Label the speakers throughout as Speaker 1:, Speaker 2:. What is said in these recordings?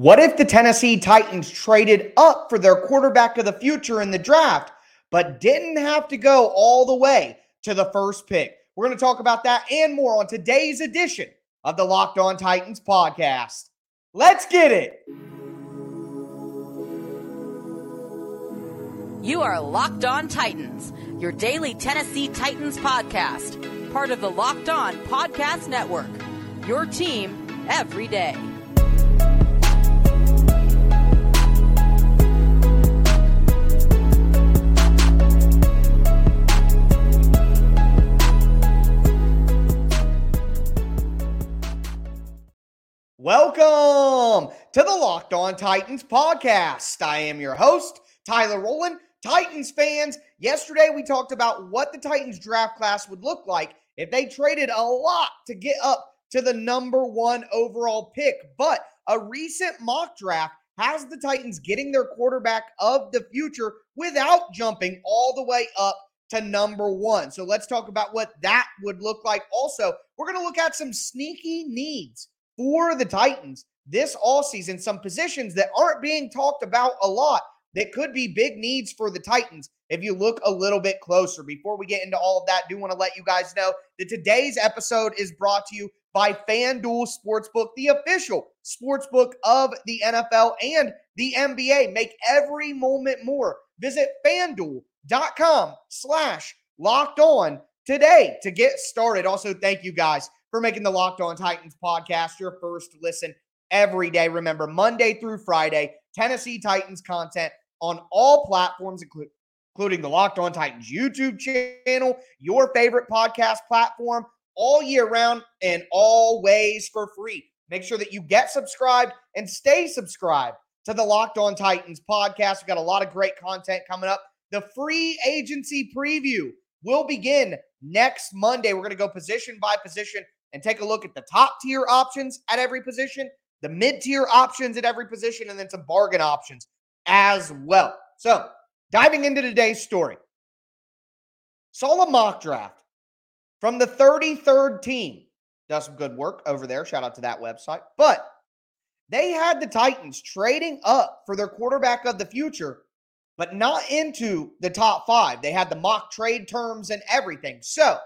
Speaker 1: What if the Tennessee Titans traded up for their quarterback of the future in the draft, but didn't have to go all the way to the first pick? We're going to talk about that and more on today's edition of the Locked On Titans podcast. Let's get it.
Speaker 2: You are Locked On Titans, your daily Tennessee Titans podcast, part of the Locked On Podcast Network. Your team every day.
Speaker 1: Welcome to the Locked On Titans podcast. I am your host, Tyler Rowland. Titans fans, yesterday we talked about what the Titans draft class would look like if they traded a lot to get up to the number one overall pick. But a recent mock draft has the Titans getting their quarterback of the future without jumping all the way up to number one. So let's talk about what that would look like. Also, we're going to look at some sneaky needs for the Titans this all season, some positions that aren't being talked about a lot that could be big needs for the Titans if you look a little bit closer. Before we get into all of that, I do want to let you guys know that today's episode is brought to you by FanDuel Sportsbook, the official sportsbook of the NFL and the NBA. Make every moment more. Visit fanduel.com slash locked on today to get started. Also, thank you guys for making the Locked On Titans podcast your first listen every day. Remember, Monday through Friday, Tennessee Titans content on all platforms, including the Locked On Titans YouTube channel, your favorite podcast platform, all year round and always for free. Make sure that you get subscribed and stay subscribed to the Locked On Titans podcast. We've got a lot of great content coming up. The free agency preview will begin next Monday. We're going to go position by position and take a look at the top tier options at every position, the mid tier options at every position, and then some bargain options as well. So, diving into today's story, saw a mock draft from the 33rd team. Does some good work over there. Shout out to that website. But they had the Titans trading up for their quarterback of the future, but not into the top five. They had the mock trade terms and everything. So,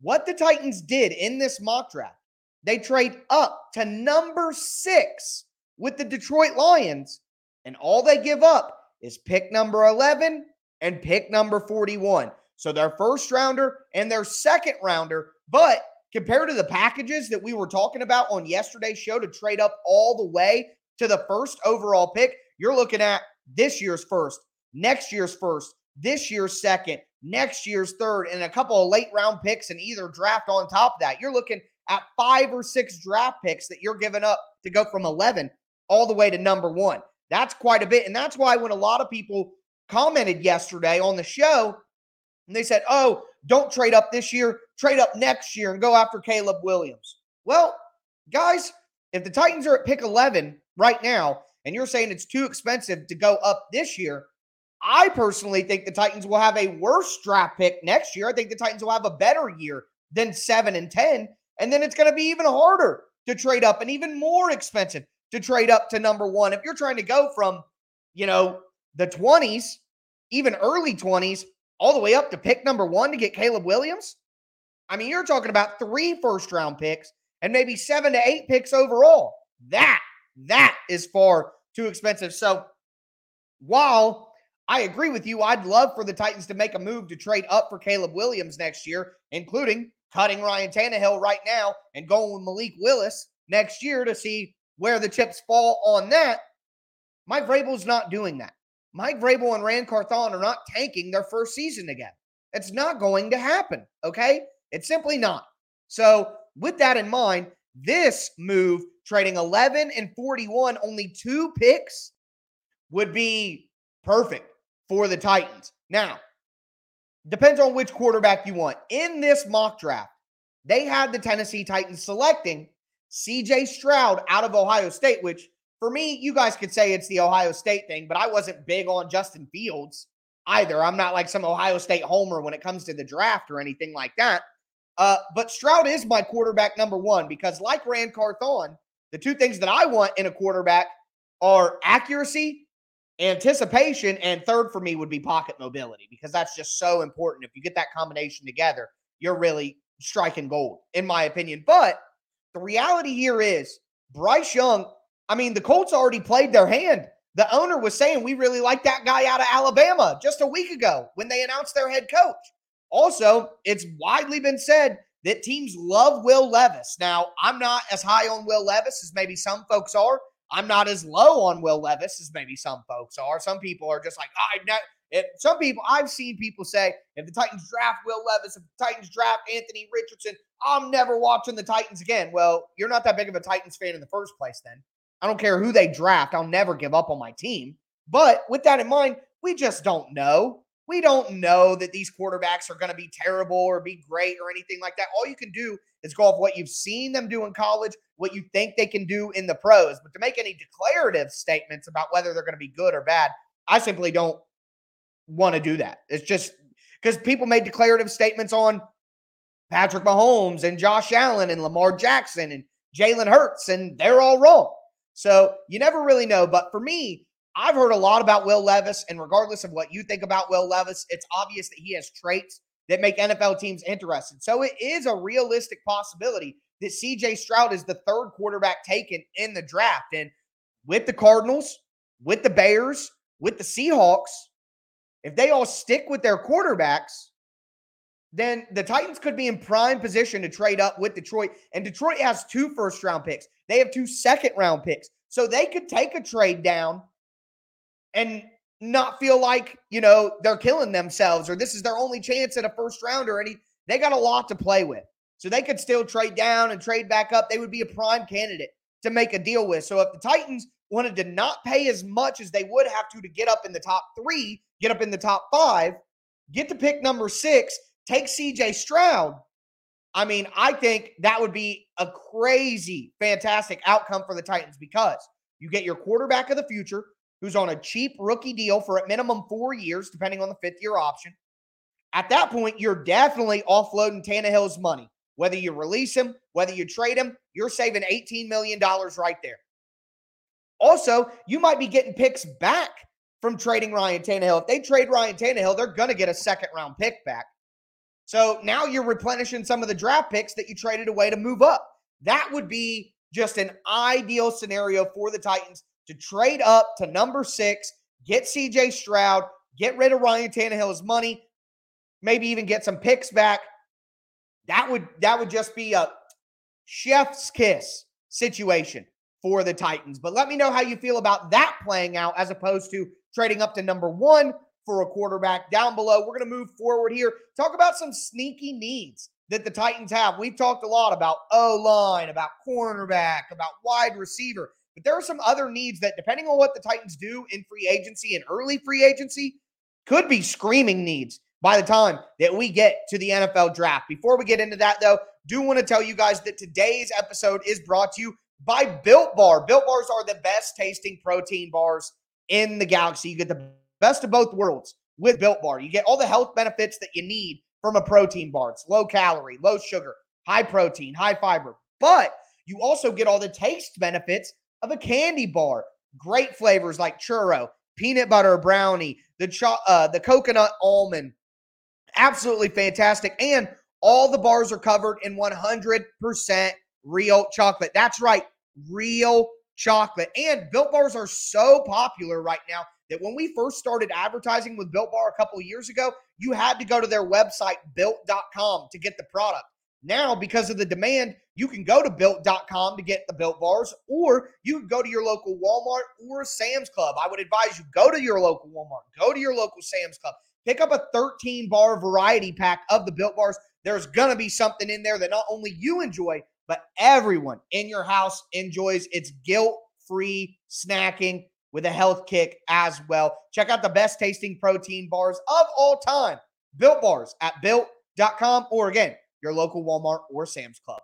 Speaker 1: what the Titans did in this mock draft, they trade up to number six with the Detroit Lions, and all they give up is pick number 11 and pick number 41. So their first rounder and their second rounder, but compared to the packages that we were talking about on yesterday's show to trade up all the way to the first overall pick, you're looking at this year's first, next year's first, this year's second, next year's third, and a couple of late round picks and either draft on top of that. You're looking at five or six draft picks that you're giving up to go from 11 all the way to number one. That's quite a bit. And that's why when a lot of people commented yesterday on the show, and they said, oh, don't trade up this year, trade up next year and go after Caleb Williams. Well, guys, if the Titans are at pick 11 right now, and you're saying it's too expensive to go up this year, I personally think the Titans will have a worse draft pick next year. I think the Titans will have a better year than seven and 10. And then it's going to be even harder to trade up and even more expensive to trade up to number one. If you're trying to go from, you know, the 20s, even early 20s, all the way up to pick number one to get Caleb Williams, I mean, you're talking about three first round picks and maybe seven to eight picks overall. That, that is far too expensive. So while I agree with you. I'd love for the Titans to make a move to trade up for Caleb Williams next year, including cutting Ryan Tannehill right now and going with Malik Willis next year to see where the chips fall on that. Mike Vrabel's not doing that. Mike Vrabel and Ran Carthon are not tanking their first season again. It's not going to happen. Okay. It's simply not. So, with that in mind, this move, trading 11 and 41, only two picks, would be perfect for the Titans. Now, depends on which quarterback you want. In this mock draft, they had the Tennessee Titans selecting CJ Stroud out of Ohio State, which for me, you guys could say it's the Ohio State thing, but I wasn't big on Justin Fields either. I'm not like some Ohio State homer when it comes to the draft or anything like that. Uh, but Stroud is my quarterback number one because, like Ran Carthon, the two things that I want in a quarterback are accuracy, anticipation, and third for me would be pocket mobility because that's just so important. If you get that combination together, you're really striking gold, in my opinion. But the reality here is Bryce Young, I mean, the Colts already played their hand. The owner was saying we really like that guy out of Alabama just a week ago when they announced their head coach. Also, it's widely been said that teams love Will Levis. Now, I'm not as high on Will Levis as maybe some folks are. I'm not as low on Will Levis as maybe some folks are. Some people are just like, I know. If some people I've seen people say, if the Titans draft Will Levis, if the Titans draft Anthony Richardson, I'm never watching the Titans again. Well, you're not that big of a Titans fan in the first place, then. I don't care who they draft. I'll never give up on my team. But with that in mind, we just don't know. We don't know that these quarterbacks are going to be terrible or be great or anything like that. All you can do is go off what you've seen them do in college, what you think they can do in the pros. But to make any declarative statements about whether they're going to be good or bad, I simply don't want to do that. It's just because people made declarative statements on Patrick Mahomes and Josh Allen and Lamar Jackson and Jalen Hurts, and they're all wrong. So you never really know. But for me, I've heard a lot about Will Levis, and regardless of what you think about Will Levis, it's obvious that he has traits that make NFL teams interested. So it is a realistic possibility that CJ Stroud is the third quarterback taken in the draft. And with the Cardinals, with the Bears, with the Seahawks, if they all stick with their quarterbacks, then the Titans could be in prime position to trade up with Detroit. And Detroit has two first round picks, they have two second round picks. So they could take a trade down and not feel like, you know, they're killing themselves or this is their only chance at a first round or any. They got a lot to play with. So they could still trade down and trade back up. They would be a prime candidate to make a deal with. So if the Titans wanted to not pay as much as they would have to to get up in the top three, get up in the top five, get to pick number six, take CJ Stroud. I mean, I think that would be a crazy, fantastic outcome for the Titans because you get your quarterback of the future who's on a cheap rookie deal for at minimum four years, depending on the fifth year option. At that point, you're definitely offloading Tannehill's money. Whether you release him, whether you trade him, you're saving $18 million right there. Also, you might be getting picks back from trading Ryan Tannehill. If they trade Ryan Tannehill, they're going to get a second round pick back. So now you're replenishing some of the draft picks that you traded away to move up. That would be just an ideal scenario for the Titans to trade up to number six, get CJ Stroud, get rid of Ryan Tannehill's money, maybe even get some picks back. That would that would just be a chef's kiss situation for the Titans. But let me know how you feel about that playing out as opposed to trading up to number one for a quarterback down below. We're going to move forward here. Talk about some sneaky needs that the Titans have. We've talked a lot about O line, about cornerback, about wide receiver. But there are some other needs that, depending on what the Titans do in free agency and early free agency, could be screaming needs by the time that we get to the NFL draft. Before we get into that, though, do want to tell you guys that today's episode is brought to you by Built Bar. Built Bars are the best tasting protein bars in the galaxy. You get the best of both worlds with Built Bar. You get all the health benefits that you need from a protein bar. It's low calorie, low sugar, high protein, high fiber. But you also get all the taste benefits of a candy bar. Great flavors like churro, peanut butter brownie, the cho- uh, the coconut almond. Absolutely fantastic. And all the bars are covered in 100% real chocolate. That's right, real chocolate. And Built Bars are so popular right now that when we first started advertising with Built Bar a couple years ago, you had to go to their website, built.com, to get the product. Now, because of the demand, you can go to built.com to get the built bars, or you can go to your local Walmart or Sam's Club. I would advise you go to your local Walmart, go to your local Sam's Club, pick up a 13 bar variety pack of the built bars. There's going to be something in there that not only you enjoy, but everyone in your house enjoys. It's guilt free snacking with a health kick as well. Check out the best tasting protein bars of all time. Built bars at built.com or again, your local Walmart or Sam's Club.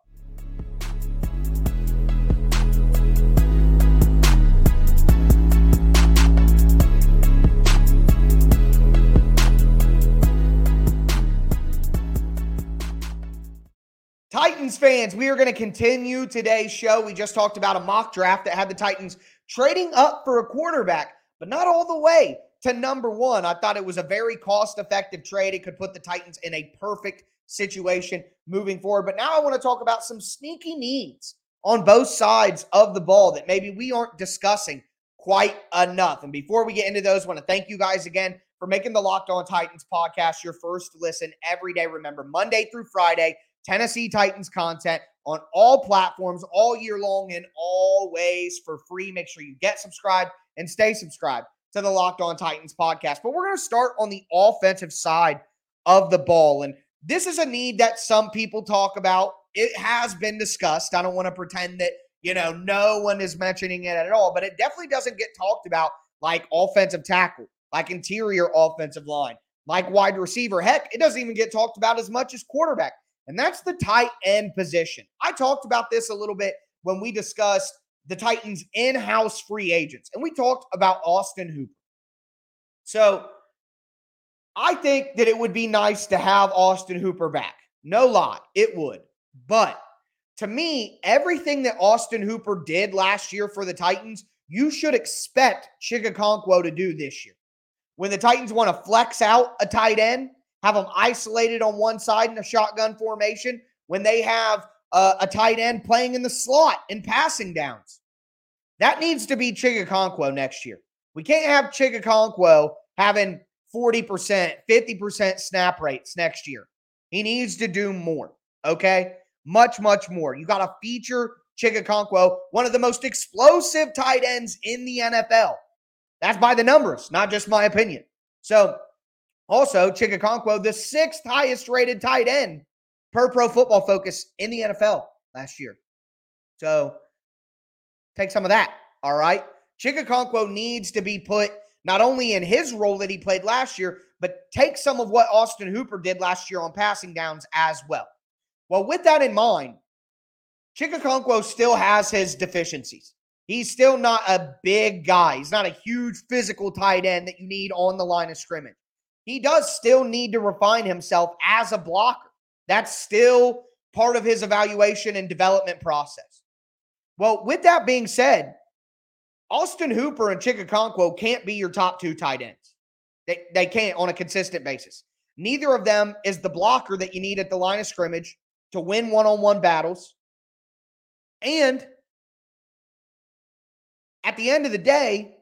Speaker 1: Titans fans, we are going to continue today's show. We just talked about a mock draft that had the Titans trading up for a quarterback, but not all the way to number one. I thought it was a very cost effective trade. It could put the Titans in a perfect situation moving forward. But now I want to talk about some sneaky needs on both sides of the ball that maybe we aren't discussing quite enough. And before we get into those, I want to thank you guys again for making the Locked On Titans podcast your first listen every day. Remember, Monday through Friday, Tennessee Titans content on all platforms all year long and always for free. Make sure you get subscribed and stay subscribed to the Locked On Titans podcast. But we're going to start on the offensive side of the ball. And this is a need that some people talk about. It has been discussed. I don't want to pretend that, you know, no one is mentioning it at all, but it definitely doesn't get talked about like offensive tackle, like interior offensive line, like wide receiver. Heck, it doesn't even get talked about as much as quarterback. And that's the tight end position. I talked about this a little bit when we discussed the Titans in house free agents, and we talked about Austin Hooper. So I think that it would be nice to have Austin Hooper back. No lie, it would. But to me, everything that Austin Hooper did last year for the Titans, you should expect Chig Okonkwo to do this year. When the Titans want to flex out a tight end, have them isolated on one side in a shotgun formation, when they have uh, a tight end playing in the slot and passing downs. That needs to be Chig Okonkwo next year. We can't have Chig Okonkwo having 40%, 50% snap rates next year. He needs to do more, okay? Much, much more. You got to feature Chig Okonkwo, one of the most explosive tight ends in the NFL. That's by the numbers, not just my opinion. So, also, Chig Okonkwo, the sixth highest rated tight end per pro football focus in the NFL last year. So, take some of that, all right? Chig Okonkwo needs to be put not only in his role that he played last year, but take some of what Austin Hooper did last year on passing downs as well. Well, with that in mind, Chig Okonkwo still has his deficiencies. He's still not a big guy. He's not a huge physical tight end that you need on the line of scrimmage. He does still need to refine himself as a blocker. That's still part of his evaluation and development process. Well, with that being said, Austin Hooper and Chig Okonkwo can't be your top two tight ends. They, they can't on a consistent basis. Neither of them is the blocker that you need at the line of scrimmage to win one on one battles. And at the end of the day,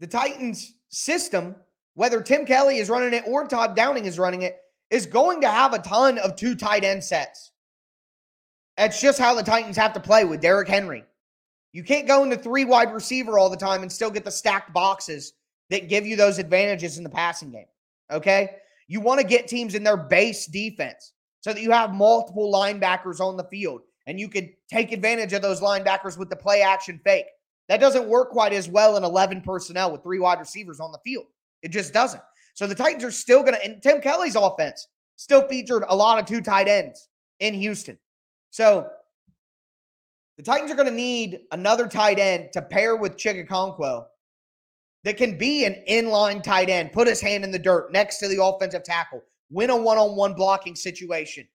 Speaker 1: the Titans system, whether Tim Kelly is running it or Todd Downing is running it, is going to have a ton of two tight end sets. That's just how the Titans have to play with Derrick Henry, you can't go into three wide receiver all the time and still get the stacked boxes that give you those advantages in the passing game. Okay. You want to get teams in their base defense so that you have multiple linebackers on the field and you can take advantage of those linebackers with the play action fake. That doesn't work quite as well in 11 personnel with three wide receivers on the field. It just doesn't. So the Titans are still going to, and Tim Kelly's offense still featured a lot of two tight ends in Houston. So the Titans are going to need another tight end to pair with Chig Okonkwo that can be an inline tight end, put his hand in the dirt next to the offensive tackle, win a one on one blocking situation.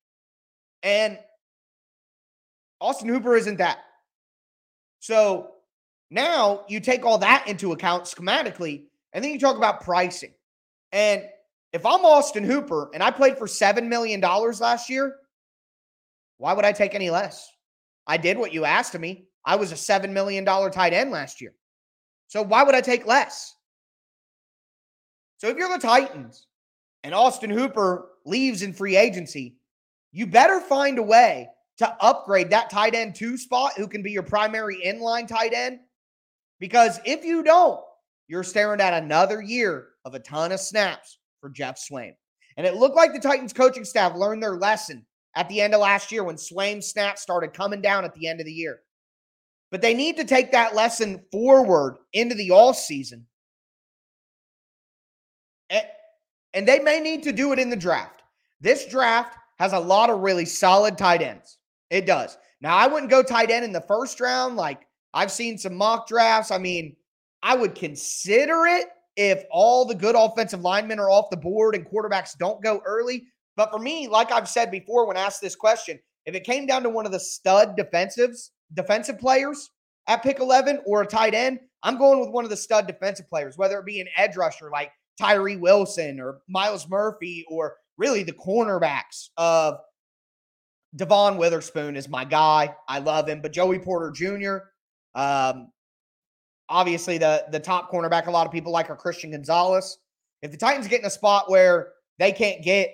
Speaker 1: And Austin Hooper isn't that. So now you take all that into account schematically, and then you talk about pricing. And if I'm Austin Hooper and I played for $7 million last year, why would I take any less? I did what you asked of me. I was a $7 million tight end last year. So why would I take less? So if you're the Titans and Austin Hooper leaves in free agency, you better find a way to upgrade that tight end two spot who can be your primary inline tight end. Because if you don't, you're staring at another year of a ton of snaps for Geoff Swaim. And it looked like the Titans coaching staff learned their lesson at the end of last year when Swaim's snaps started coming down at the end of the year. But they need to take that lesson forward into the all season. And they may need to do it in the draft. This draft has a lot of really solid tight ends. It does. Now, I wouldn't go tight end in the first round. Like I've seen some mock drafts. I mean, I would consider it if all the good offensive linemen are off the board and quarterbacks don't go early. But for me, like I've said before when asked this question, if it came down to one of the stud defensives, defensive players at pick 11 or a tight end, I'm going with one of the stud defensive players, whether it be an edge rusher like Tyree Wilson or Myles Murphy or really the cornerbacks of Devon Witherspoon is my guy. I love him, but Joey Porter Jr. Um, obviously the the top cornerback a lot of people like are Christian Gonzalez. If the Titans get in a spot where they can't get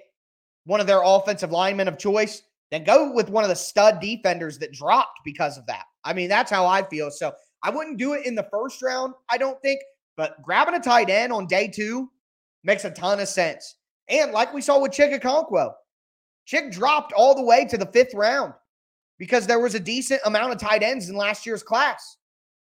Speaker 1: one of their offensive linemen of choice, then go with one of the stud defenders that dropped because of that. I mean, that's how I feel. So I wouldn't do it in the first round, I don't think, but grabbing a tight end on day two makes a ton of sense. And like we saw with Chig Okonkwo, Chig dropped all the way to the fifth round because there was a decent amount of tight ends in last year's class.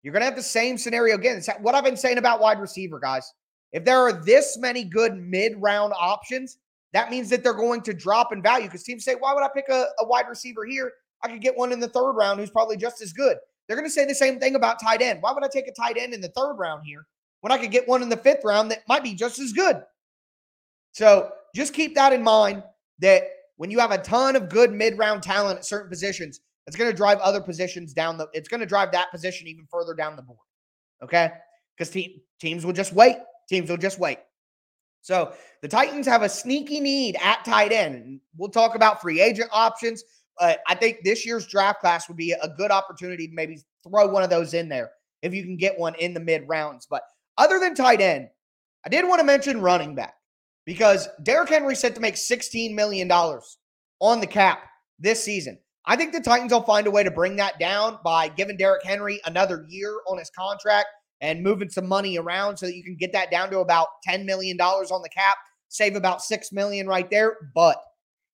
Speaker 1: You're going to have the same scenario again. It's what I've been saying about wide receiver, guys. If there are this many good mid round options, that means that they're going to drop in value because teams say, why would I pick a, a, wide receiver here? I could get one in the third round who's probably just as good. They're going to say the same thing about tight end. Why would I take a tight end in the third round here when I could get one in the fifth round that might be just as good? So just keep that in mind that when you have a ton of good mid round talent at certain positions, it's going to drive other positions down the, it's going to drive that position even further down the board. Okay. Because te- teams will just wait. Teams will just wait. So the Titans have a sneaky need at tight end. We'll talk about free agent options. But I think this year's draft class would be a good opportunity to maybe throw one of those in there if you can get one in the mid rounds. But other than tight end, I did want to mention running back because Derrick Henry set to make $16 million on the cap this season. I think the Titans will find a way to bring that down by giving Derrick Henry another year on his contract and moving some money around so that you can get that down to about $10 million on the cap, save about 6 million right there. But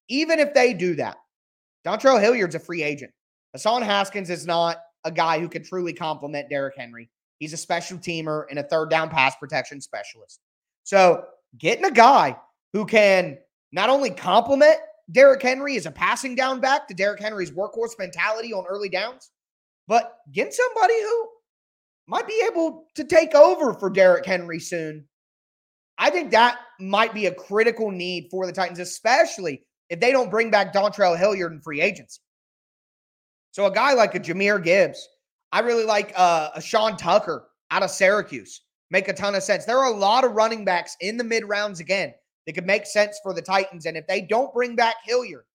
Speaker 1: even if they do that, Dontrell Hilliard's a free agent. Hassan Haskins is not a guy who can truly complement Derrick Henry. He's a special teamer and a third down pass protection specialist. So getting a guy who can not only complement Derrick Henry is a passing down back to Derrick Henry's workhorse mentality on early downs, but getting somebody who might be able to take over for Derrick Henry soon. I think that might be a critical need for the Titans, especially if they don't bring back Dontrell Hilliard in free agency. So a guy like a Jahmyr Gibbs, I really like uh, a Sean Tucker out of Syracuse. Make a ton of sense. There are a lot of running backs in the mid rounds again that could make sense for the Titans. And if they don't bring back Hilliard,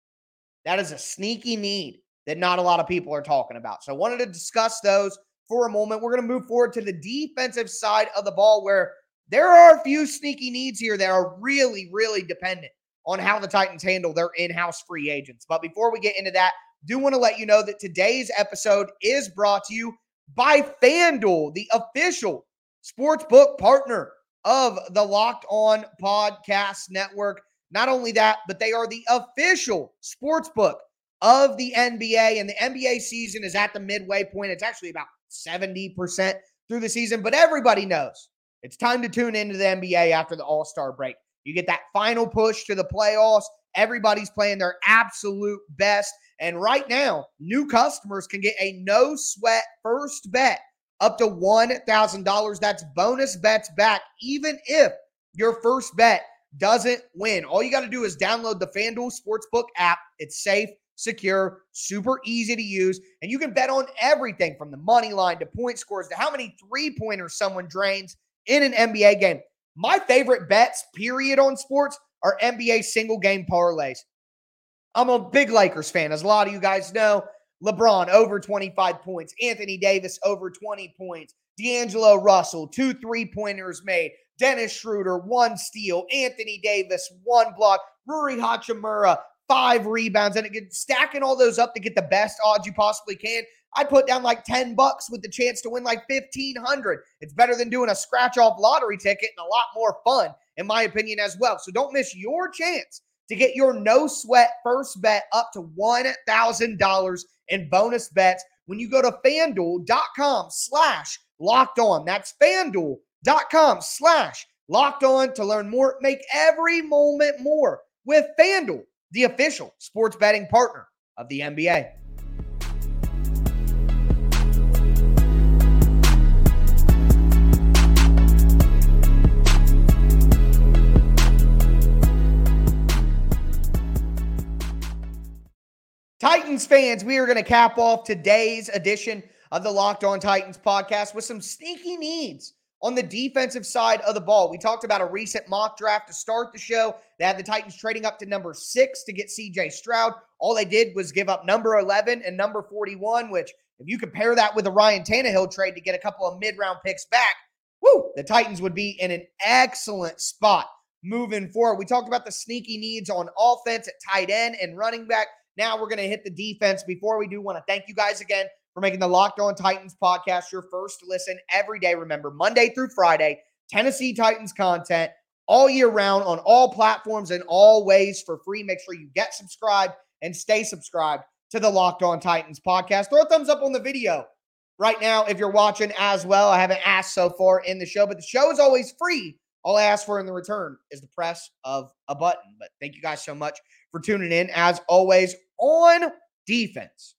Speaker 1: that is a sneaky need that not a lot of people are talking about. So I wanted to discuss those for a moment. We're going to move forward to the defensive side of the ball where there are a few sneaky needs here that are really, really dependent on how the Titans handle their in house free agents. But before we get into that, do want to let you know that today's episode is brought to you by FanDuel, the official sportsbook partner of the Locked On Podcast Network. Not only that, but they are the official sportsbook of the NBA, and the NBA season is at the midway point. It's actually about 70% through the season, but everybody knows it's time to tune into the NBA after the All Star break. You get that final push to the playoffs. Everybody's playing their absolute best. And right now, new customers can get a no sweat first bet up to $1,000. That's bonus bets back, even if your first bet doesn't win. All you got to do is download the FanDuel Sportsbook app. It's safe, secure, super easy to use, and you can bet on everything from the money line to point scores to how many three pointers someone drains in an NBA game. My favorite bets, period, on sports are NBA single game parlays. I'm a big Lakers fan, as a lot of you guys know. LeBron over 25 points, Anthony Davis over 20 points, D'Angelo Russell, two three pointers made, Dennis Schroeder, one steal, Anthony Davis, one block, Rui Hachimura, five rebounds, and it stacking all those up to get the best odds you possibly can. I put down like 10 bucks with the chance to win like 1500. It's better than doing a scratch off lottery ticket and a lot more fun, in my opinion, as well. So don't miss your chance to get your no sweat first bet up to $1,000 in bonus bets when you go to fanduel.com slash locked on. That's fanduel.com slash locked on to learn more. Make every moment more with Fanduel, the official sports betting partner of the NBA. Titans fans, we are going to cap off today's edition of the Locked On Titans podcast with some sneaky needs on the defensive side of the ball. We talked about a recent mock draft to start the show. They had the Titans trading up to number six to get CJ Stroud. All they did was give up number 11 and number 41, which, if you compare that with a Ryan Tannehill trade to get a couple of mid round picks back, whoo, the Titans would be in an excellent spot moving forward. We talked about the sneaky needs on offense at tight end and running back. Now we're going to hit the defense. Before we do, want to thank you guys again for making the Locked On Titans podcast your first listen every day. Remember, Monday through Friday, Tennessee Titans content all year round on all platforms and all ways for free. Make sure you get subscribed and stay subscribed to the Locked On Titans podcast. Throw a thumbs up on the video right now if you're watching as well. I haven't asked so far in the show, but the show is always free. All I ask for in the return is the press of a button. But thank you guys so much for tuning in. As always, on defense.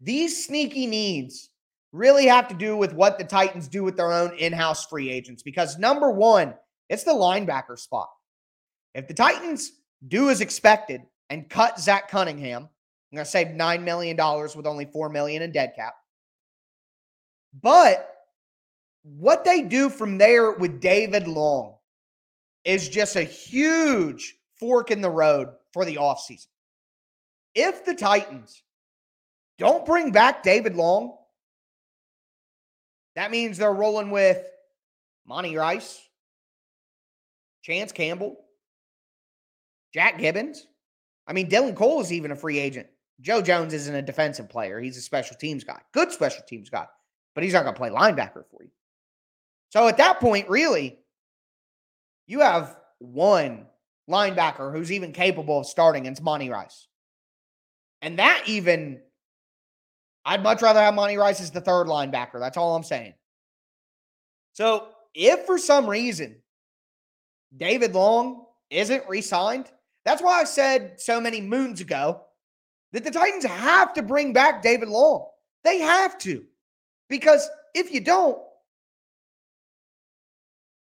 Speaker 1: These sneaky needs really have to do with what the Titans do with their own in house free agents because number one, it's the linebacker spot. If the Titans do as expected and cut Zach Cunningham, I'm going to save $9 million with only 4 million in dead cap. But what they do from there with David Long is just a huge fork in the road for the offseason. If the Titans don't bring back David Long, that means they're rolling with Monty Rice, Chance Campbell, Jack Gibbens. I mean, Dylan Cole is even a free agent. Joe Jones isn't a defensive player. He's a special teams guy, good special teams guy, but he's not going to play linebacker for you. So at that point, really, you have one linebacker who's even capable of starting, and it's Monty Rice. And that even, I'd much rather have Monty Rice as the third linebacker. That's all I'm saying. So if for some reason David Long isn't re signed, that's why I said so many moons ago that the Titans have to bring back David Long. They have to. Because if you don't,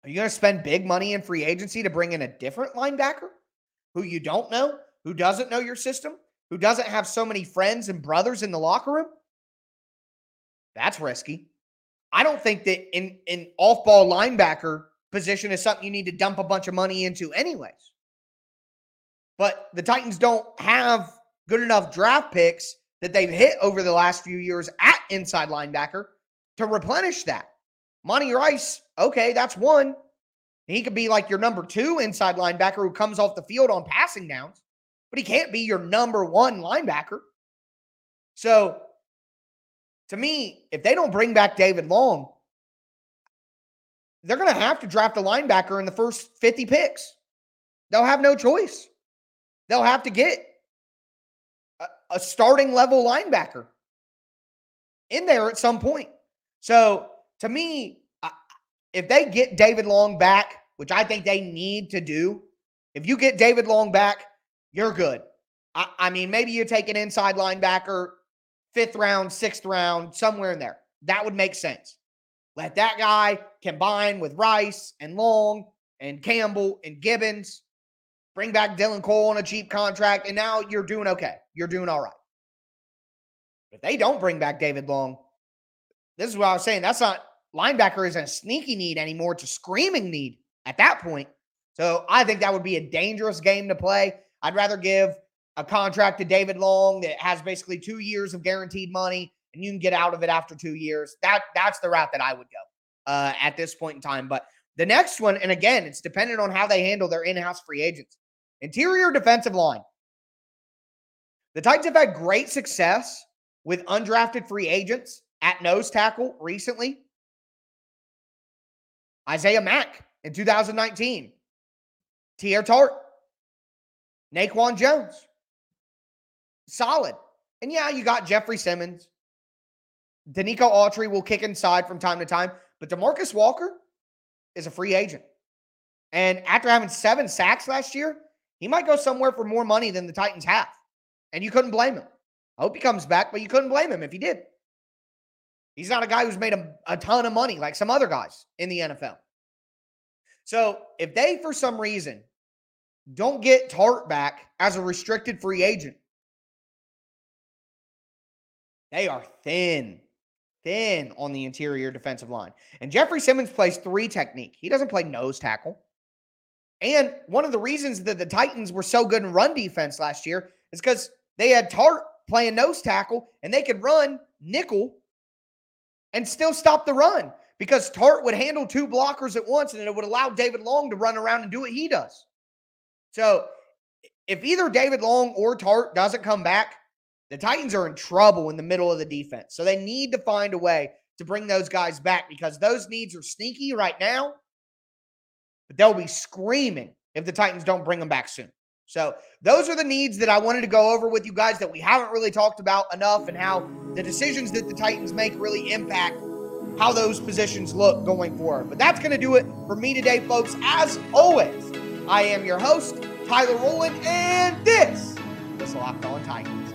Speaker 1: are you going to spend big money in free agency to bring in a different linebacker who you don't know, who doesn't know your system, who doesn't have so many friends and brothers in the locker room? That's risky. I don't think that in in off-ball linebacker position is something you need to dump a bunch of money into anyways. But the Titans don't have good enough draft picks that they've hit over the last few years at inside linebacker to replenish that. Monty Rice, okay, that's one. He could be like your number two inside linebacker who comes off the field on passing downs but he can't be your number one linebacker. So, to me, if they don't bring back David Long, they're going to have to draft a linebacker in the first 50 picks. They'll have no choice. They'll have to get a, a starting level linebacker in there at some point. So, to me, if they get David Long back, which I think they need to do, if you get David Long back, you're good. I, I mean, maybe you take an inside linebacker, fifth round, sixth round, somewhere in there. That would make sense. Let that guy combine with Rice and Long and Campbell and Gibbens. Bring back Dylan Cole on a cheap contract, and now you're doing okay. You're doing all right. If they don't bring back David Long, this is what I was saying. That's not linebacker isn't a sneaky need anymore. It's a screaming need at that point. So I think that would be a dangerous game to play. I'd rather give a contract to David Long that has basically two years of guaranteed money and you can get out of it after two years. That that's the route that I would go uh, at this point in time. But the next one, and again, it's dependent on how they handle their in-house free agents. Interior defensive line. The Titans have had great success with undrafted free agents at nose tackle recently. Isaiah Mack in 2019. Teair Tart Naquan Jones, solid. And yeah, you got Jeffrey Simmons. Denico Autry will kick inside from time to time, but Demarcus Walker is a free agent. And after having seven sacks last year, he might go somewhere for more money than the Titans have. And you couldn't blame him. I hope he comes back, but you couldn't blame him if he did. He's not a guy who's made a, a ton of money like some other guys in the NFL. So if they, for some reason, don't get Tart back as a restricted free agent. They are thin, thin on the interior defensive line. And Jeffrey Simmons plays three technique. He doesn't play nose tackle. And one of the reasons that the Titans were so good in run defense last year is because they had Tart playing nose tackle and they could run nickel and still stop the run because Tart would handle two blockers at once and it would allow David Long to run around and do what he does. So if either David Long or Tart doesn't come back, the Titans are in trouble in the middle of the defense. So they need to find a way to bring those guys back because those needs are sneaky right now, but they'll be screaming if the Titans don't bring them back soon. So those are the needs that I wanted to go over with you guys that we haven't really talked about enough and how the decisions that the Titans make really impact how those positions look going forward. But that's going to do it for me today, folks. As always, I am your host, Tyler Rowland, and this is Locked On Titans.